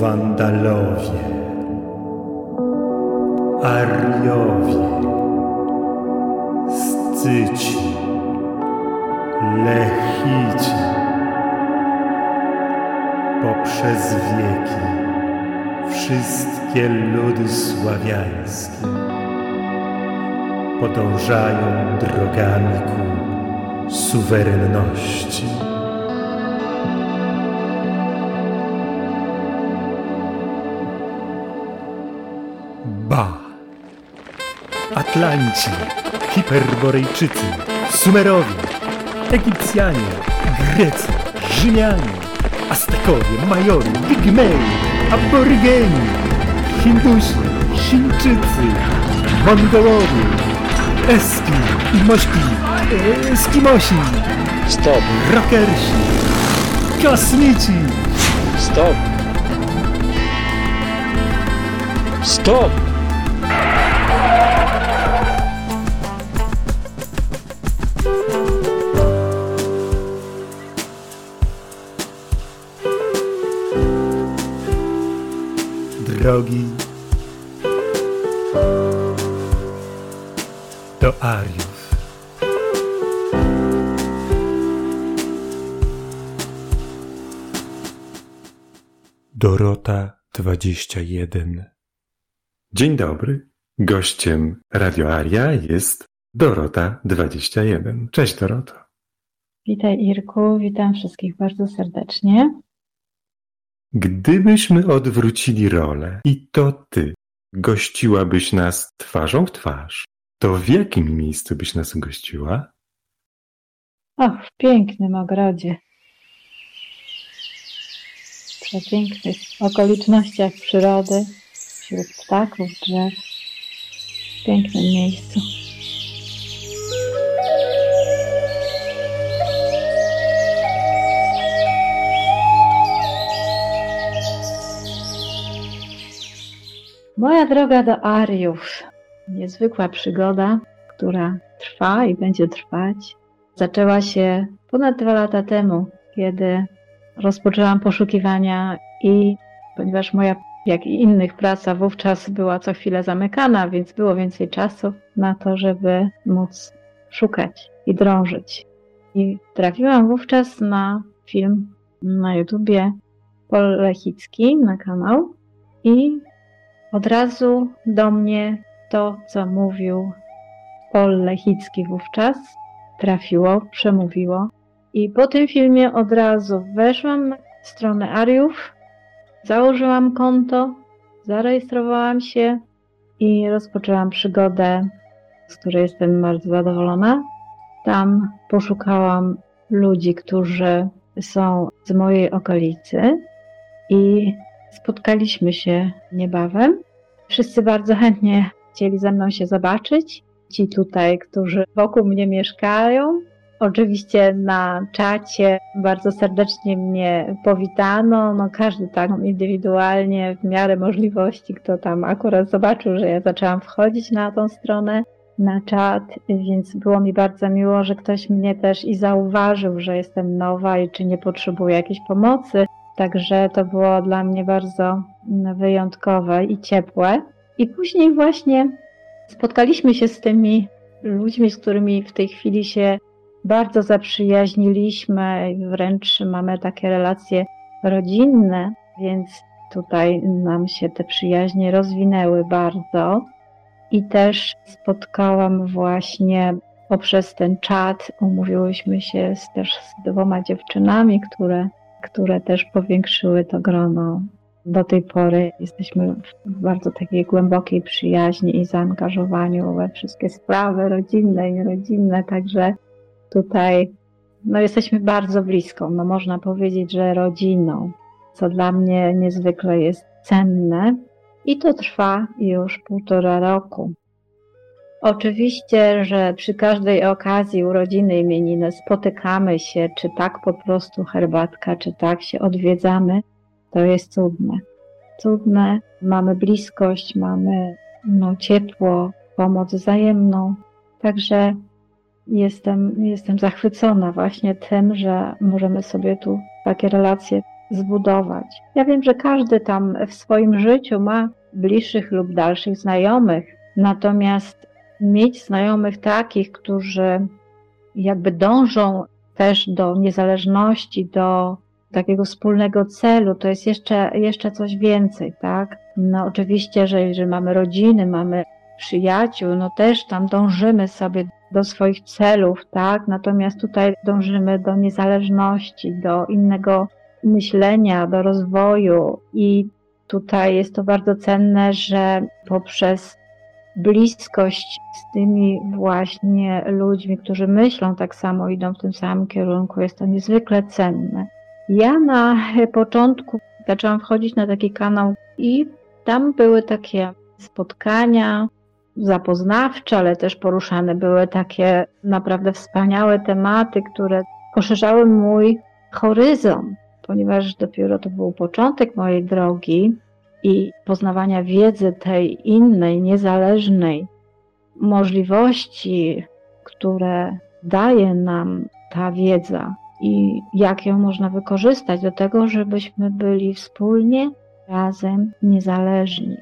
Wandalowie, Ariowie, Scyci, Lechici. Poprzez wieki wszystkie ludy sławiańskie podążają drogami ku suwerenności. Atlanci, Hiperborejczycy, Sumerowie, Egipcjanie, Grecy, Rzymianie, Aztekowie, Majory, Pigmei, Aborygeni, Hindusi, Chińczycy, Mongołowie, Eski, Mośki, Eskimosi, Stop, Rockersi, Kosmici, stop. Stop! Drogi do Ariów. Dorota 21 Dzień dobry. Gościem Radio Aria jest Dorota 21. Cześć Doroto. Witaj Irku, witam wszystkich bardzo serdecznie. Gdybyśmy odwrócili rolę i to ty gościłabyś nas twarzą w twarz, to w jakim miejscu byś nas gościła? Och, w pięknym ogrodzie. W przepięknych okolicznościach przyrody, wśród ptaków, drzew. W pięknym miejscu. Moja droga do Ariów. Niezwykła przygoda, która trwa i będzie trwać. Zaczęła się ponad dwa lata temu, kiedy rozpoczęłam poszukiwania i ponieważ moja, jak i innych praca wówczas była co chwilę zamykana, więc było więcej czasu na to, żeby móc szukać i drążyć. I trafiłam wówczas na film na YouTubie Pol Lechicki na kanał i od razu do mnie to, co mówił Paul Lechicki wówczas, trafiło, przemówiło. I po tym filmie od razu weszłam na stronę Ariów, założyłam konto, zarejestrowałam się i rozpoczęłam przygodę, z której jestem bardzo zadowolona. Tam poszukałam ludzi, którzy są z mojej okolicy i Spotkaliśmy się niebawem. Wszyscy bardzo chętnie chcieli ze mną się zobaczyć. Ci tutaj, którzy wokół mnie mieszkają. Oczywiście na czacie bardzo serdecznie mnie powitano. No każdy tak indywidualnie, w miarę możliwości, kto tam akurat zobaczył, że ja zaczęłam wchodzić na tą stronę na czat, więc było mi bardzo miło, że ktoś mnie też i zauważył, że jestem nowa i czy nie potrzebuję jakiejś pomocy. Także to było dla mnie bardzo wyjątkowe i ciepłe. I później właśnie spotkaliśmy się z tymi ludźmi, z którymi w tej chwili się bardzo zaprzyjaźniliśmy, wręcz mamy takie relacje rodzinne, więc tutaj nam się te przyjaźnie rozwinęły bardzo. I też spotkałam właśnie poprzez ten czat, umówiłyśmy się z, też z dwoma dziewczynami, które które też powiększyły to grono. Do tej pory jesteśmy w bardzo takiej głębokiej przyjaźni i zaangażowaniu we wszystkie sprawy rodzinne i nierodzinne, także tutaj no, jesteśmy bardzo blisko. No, można powiedzieć, że rodziną, co dla mnie niezwykle jest cenne. I to trwa już półtora roku. Oczywiście, że przy każdej okazji urodziny imieniny spotykamy się, czy tak po prostu herbatka, czy tak się odwiedzamy, to jest cudne. Cudne, mamy bliskość, mamy no, ciepło, pomoc wzajemną. Także jestem, jestem zachwycona właśnie tym, że możemy sobie tu takie relacje zbudować. Ja wiem, że każdy tam w swoim życiu ma bliższych lub dalszych znajomych, natomiast mieć znajomych takich, którzy jakby dążą też do niezależności, do takiego wspólnego celu, to jest jeszcze, jeszcze coś więcej, tak? No oczywiście, że jeżeli mamy rodziny, mamy przyjaciół, no też tam dążymy sobie do swoich celów, tak? Natomiast tutaj dążymy do niezależności, do innego myślenia, do rozwoju i tutaj jest to bardzo cenne, że poprzez bliskość z tymi właśnie ludźmi, którzy myślą tak samo, idą w tym samym kierunku, jest to niezwykle cenne. Ja na początku zaczęłam wchodzić na taki kanał i tam były takie spotkania zapoznawcze, ale też poruszane były takie naprawdę wspaniałe tematy, które poszerzały mój horyzont, ponieważ dopiero to był początek mojej drogi i poznawania wiedzy tej innej, niezależnej, możliwości, które daje nam ta wiedza i jak ją można wykorzystać do tego, żebyśmy byli wspólnie, razem, niezależni.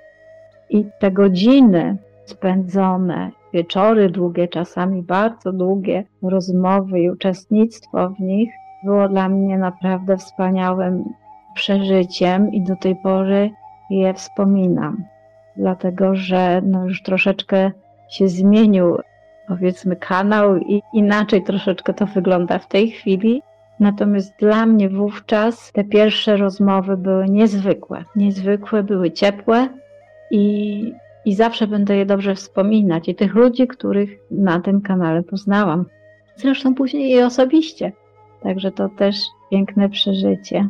I te godziny spędzone, wieczory długie, czasami bardzo długie, rozmowy i uczestnictwo w nich było dla mnie naprawdę wspaniałym przeżyciem i do tej pory je wspominam, dlatego że no już troszeczkę się zmienił, powiedzmy, kanał i inaczej troszeczkę to wygląda w tej chwili. Natomiast dla mnie wówczas te pierwsze rozmowy były niezwykłe. Niezwykłe, były ciepłe i, i zawsze będę je dobrze wspominać. I tych ludzi, których na tym kanale poznałam. Zresztą później i osobiście. Także to też piękne przeżycie.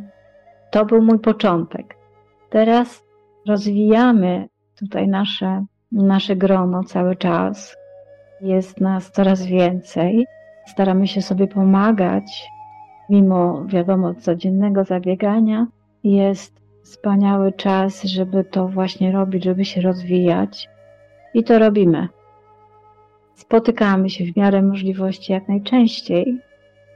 To był mój początek. Teraz rozwijamy tutaj nasze, nasze grono cały czas. Jest nas coraz więcej. Staramy się sobie pomagać, mimo wiadomo codziennego zabiegania. Jest wspaniały czas, żeby to właśnie robić, żeby się rozwijać. I to robimy. Spotykamy się w miarę możliwości jak najczęściej,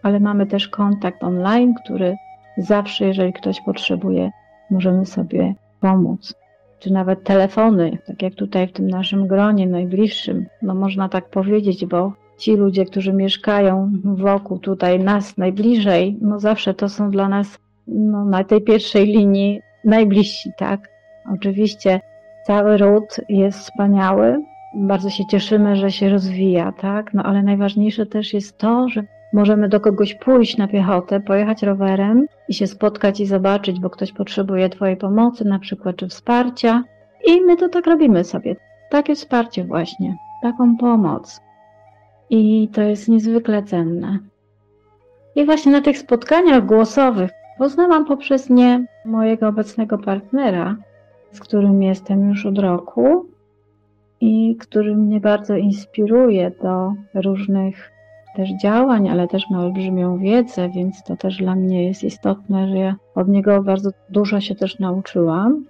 ale mamy też kontakt online, który zawsze, jeżeli ktoś potrzebuje, możemy sobie pomóc czy nawet telefony, tak jak tutaj w tym naszym gronie najbliższym, no można tak powiedzieć, bo ci ludzie, którzy mieszkają wokół tutaj nas najbliżej, no zawsze to są dla nas no, na tej pierwszej linii najbliżsi, tak? Oczywiście cały ród jest wspaniały, bardzo się cieszymy, że się rozwija, tak? No ale najważniejsze też jest to, że możemy do kogoś pójść na piechotę, pojechać rowerem i się spotkać i zobaczyć, bo ktoś potrzebuje Twojej pomocy, na przykład, czy wsparcia. I my to tak robimy sobie. Takie wsparcie właśnie, taką pomoc. I to jest niezwykle cenne. I właśnie na tych spotkaniach głosowych poznałam poprzez nie mojego obecnego partnera, z którym jestem już od roku i który mnie bardzo inspiruje do różnych też działań, ale też ma olbrzymią wiedzę, więc to też dla mnie jest istotne, że ja od niego bardzo dużo się też nauczyłam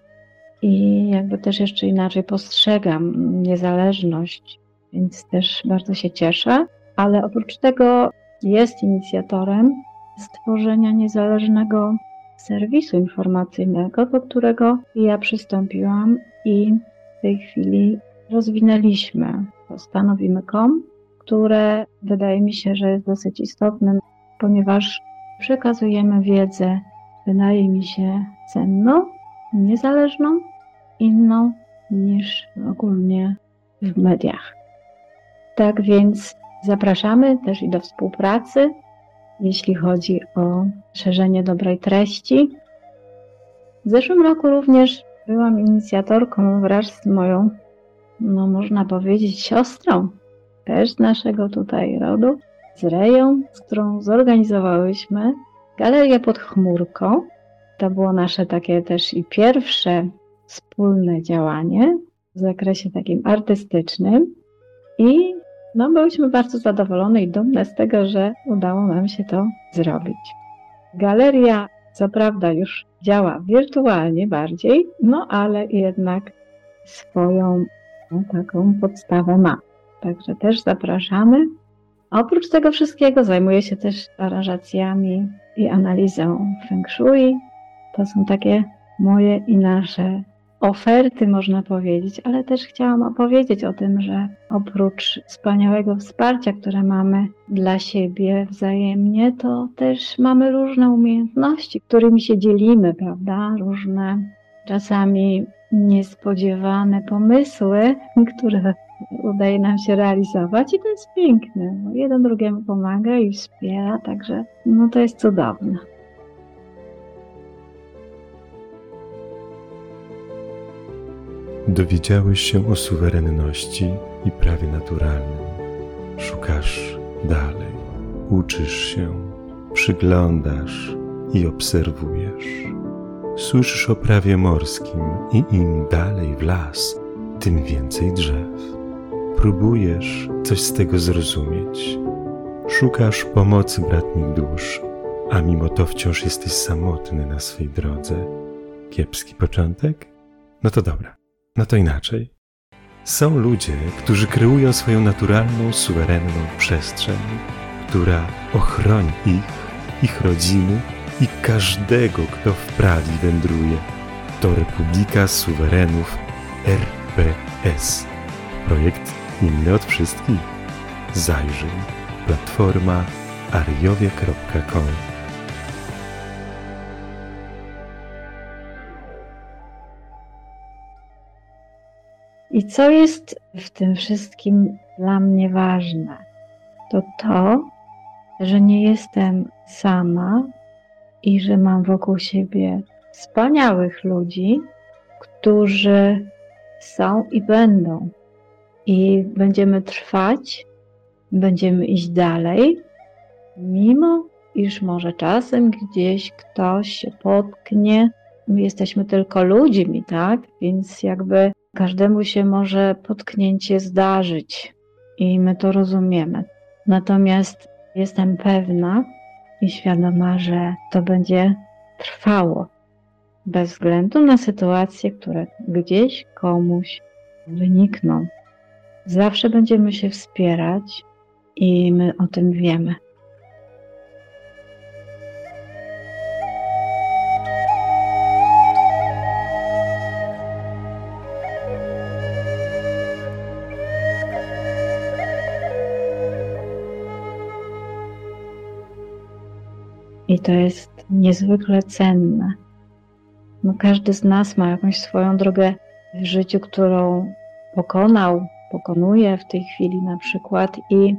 i jakby też jeszcze inaczej postrzegam niezależność, więc też bardzo się cieszę. Ale oprócz tego jest inicjatorem stworzenia niezależnego serwisu informacyjnego, do którego ja przystąpiłam i w tej chwili rozwinęliśmy. Stanowimy.com które wydaje mi się, że jest dosyć istotnym, ponieważ przekazujemy wiedzę, wydaje mi się, cenną, niezależną, inną niż ogólnie w mediach. Tak więc zapraszamy też i do współpracy, jeśli chodzi o szerzenie dobrej treści. W zeszłym roku również byłam inicjatorką wraz z moją, no można powiedzieć, siostrą też z naszego tutaj rodu, z Reją, z którą zorganizowałyśmy galerię pod chmurką. To było nasze takie też i pierwsze wspólne działanie w zakresie takim artystycznym i no, byliśmy bardzo zadowolone i dumne z tego, że udało nam się to zrobić. Galeria co prawda już działa wirtualnie bardziej, no ale jednak swoją no, taką podstawę ma. Także też zapraszamy. Oprócz tego wszystkiego zajmuję się też aranżacjami i analizą feng shui. To są takie moje i nasze oferty, można powiedzieć, ale też chciałam opowiedzieć o tym, że oprócz wspaniałego wsparcia, które mamy dla siebie wzajemnie, to też mamy różne umiejętności, którymi się dzielimy, prawda? Różne czasami niespodziewane pomysły, które udaje nam się realizować i to jest piękne. No, jeden drugiemu pomaga i wspiera, także no to jest cudowne. Dowiedziałeś się o suwerenności i prawie naturalnym. Szukasz dalej, uczysz się, przyglądasz i obserwujesz. Słyszysz o prawie morskim i im dalej w las, tym więcej drzew. Próbujesz coś z tego zrozumieć. Szukasz pomocy bratnich dusz, a mimo to wciąż jesteś samotny na swej drodze. Kiepski początek? No to dobra. No to inaczej. Są ludzie, którzy kreują swoją naturalną, suwerenną przestrzeń, która ochroni ich, ich rodziny i każdego, kto w prali wędruje. To Republika Suwerenów RPS. Projekt inny od wszystkich. Zajrzyj. Platforma ariowie.com I co jest w tym wszystkim dla mnie ważne? To to, że nie jestem sama i że mam wokół siebie wspaniałych ludzi, którzy są i będą. I będziemy trwać, będziemy iść dalej, mimo iż może czasem gdzieś ktoś się potknie. My jesteśmy tylko ludźmi, tak? Więc jakby Każdemu się może potknięcie zdarzyć i my to rozumiemy. Natomiast jestem pewna i świadoma, że to będzie trwało, bez względu na sytuacje, które gdzieś komuś wynikną. Zawsze będziemy się wspierać i my o tym wiemy. I to jest niezwykle cenne. No, każdy z nas ma jakąś swoją drogę w życiu, którą pokonał, pokonuje w tej chwili na przykład i,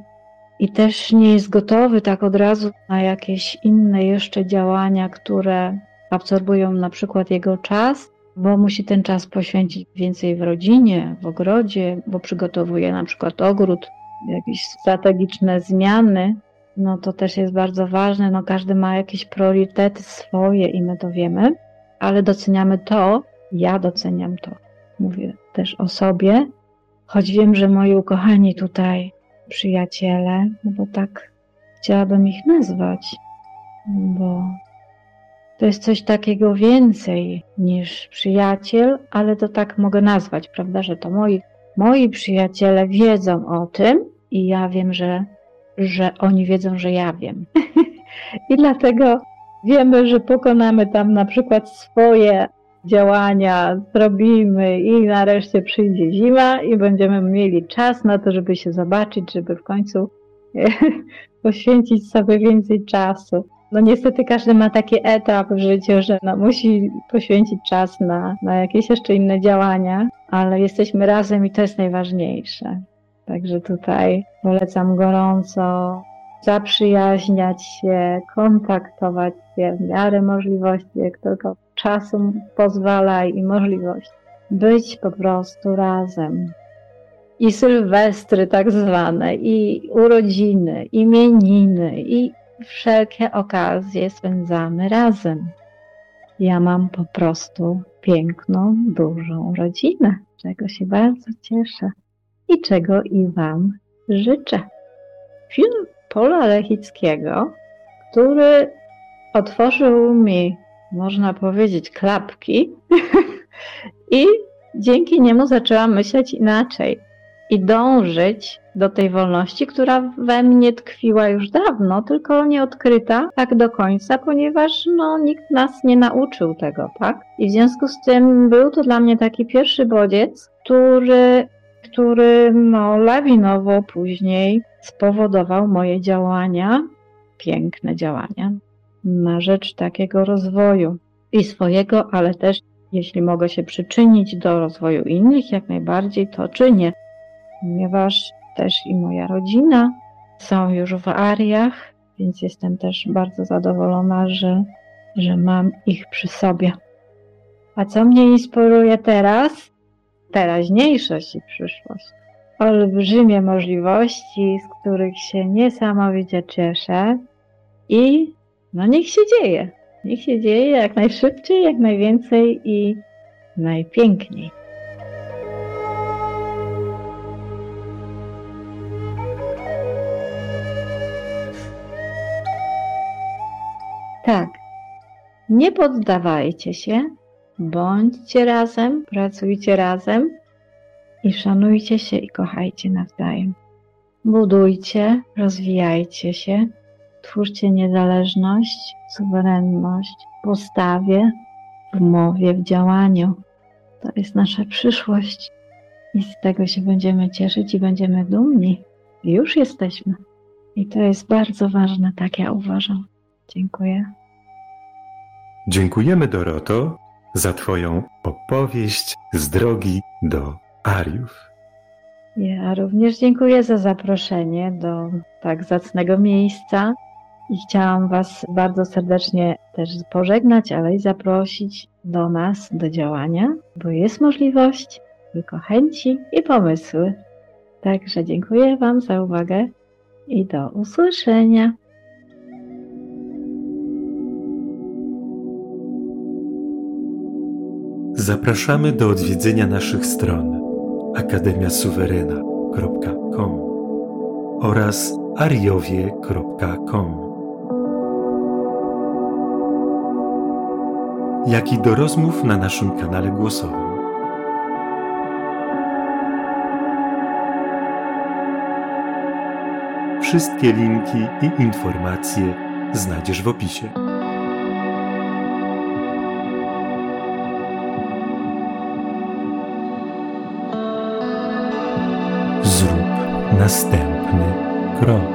i też nie jest gotowy tak od razu na jakieś inne jeszcze działania, które absorbują na przykład jego czas, bo musi ten czas poświęcić więcej w rodzinie, w ogrodzie, bo przygotowuje na przykład ogród, jakieś strategiczne zmiany, no to też jest bardzo ważne. No każdy ma jakieś priorytety swoje i my to wiemy, ale doceniamy to, ja doceniam to. Mówię też o sobie, choć wiem, że moi ukochani tutaj przyjaciele, no bo tak chciałabym ich nazwać, bo to jest coś takiego więcej niż przyjaciel, ale to tak mogę nazwać, prawda, że to moi, moi przyjaciele wiedzą o tym i ja wiem, że że oni wiedzą, że ja wiem. I dlatego wiemy, że pokonamy tam na przykład swoje działania, zrobimy i nareszcie przyjdzie zima i będziemy mieli czas na to, żeby się zobaczyć, żeby w końcu poświęcić sobie więcej czasu. No niestety każdy ma taki etap w życiu, że no, musi poświęcić czas na, na jakieś jeszcze inne działania, ale jesteśmy razem i to jest najważniejsze. Także tutaj polecam gorąco zaprzyjaźniać się, kontaktować się w miarę możliwości, jak tylko czasu pozwala i możliwość. Być po prostu razem. I sylwestry tak zwane, i urodziny, imieniny, i wszelkie okazje spędzamy razem. Ja mam po prostu piękną, dużą rodzinę, czego się bardzo cieszę i czego i Wam życzę. Film Pola Lechickiego, który otworzył mi, można powiedzieć, klapki i dzięki niemu zaczęłam myśleć inaczej i dążyć do tej wolności, która we mnie tkwiła już dawno, tylko nie odkryta tak do końca, ponieważ no, nikt nas nie nauczył tego, tak? I w związku z tym był to dla mnie taki pierwszy bodziec, który, który no, lawinowo później spowodował moje działania, piękne działania na rzecz takiego rozwoju i swojego, ale też jeśli mogę się przyczynić do rozwoju innych, jak najbardziej to czynię, ponieważ też i moja rodzina są już w Ariach, więc jestem też bardzo zadowolona, że, że mam ich przy sobie. A co mnie inspiruje teraz? Teraźniejszość i przyszłość. Olbrzymie możliwości, z których się niesamowicie cieszę i no niech się dzieje. Niech się dzieje jak najszybciej, jak najwięcej i najpiękniej. Tak, nie poddawajcie się, bądźcie razem, pracujcie razem i szanujcie się i kochajcie nawzajem. Budujcie, rozwijajcie się, twórzcie niezależność, suwerenność w postawie, w mowie, w działaniu. To jest nasza przyszłość i z tego się będziemy cieszyć i będziemy dumni. Już jesteśmy. I to jest bardzo ważne, tak ja uważam. Dziękuję. Dziękujemy, Doroto, za Twoją opowieść z drogi do Ariów. Ja również dziękuję za zaproszenie do tak zacnego miejsca i chciałam Was bardzo serdecznie też pożegnać, ale i zaprosić do nas, do działania, bo jest możliwość, tylko chęci i pomysły. Także dziękuję Wam za uwagę i do usłyszenia. Zapraszamy do odwiedzenia naszych stron akademiasuwerena.com oraz ariowie.com. Jak i do rozmów na naszym kanale głosowym. Wszystkie linki i informacje znajdziesz w opisie. Zrób następny krok.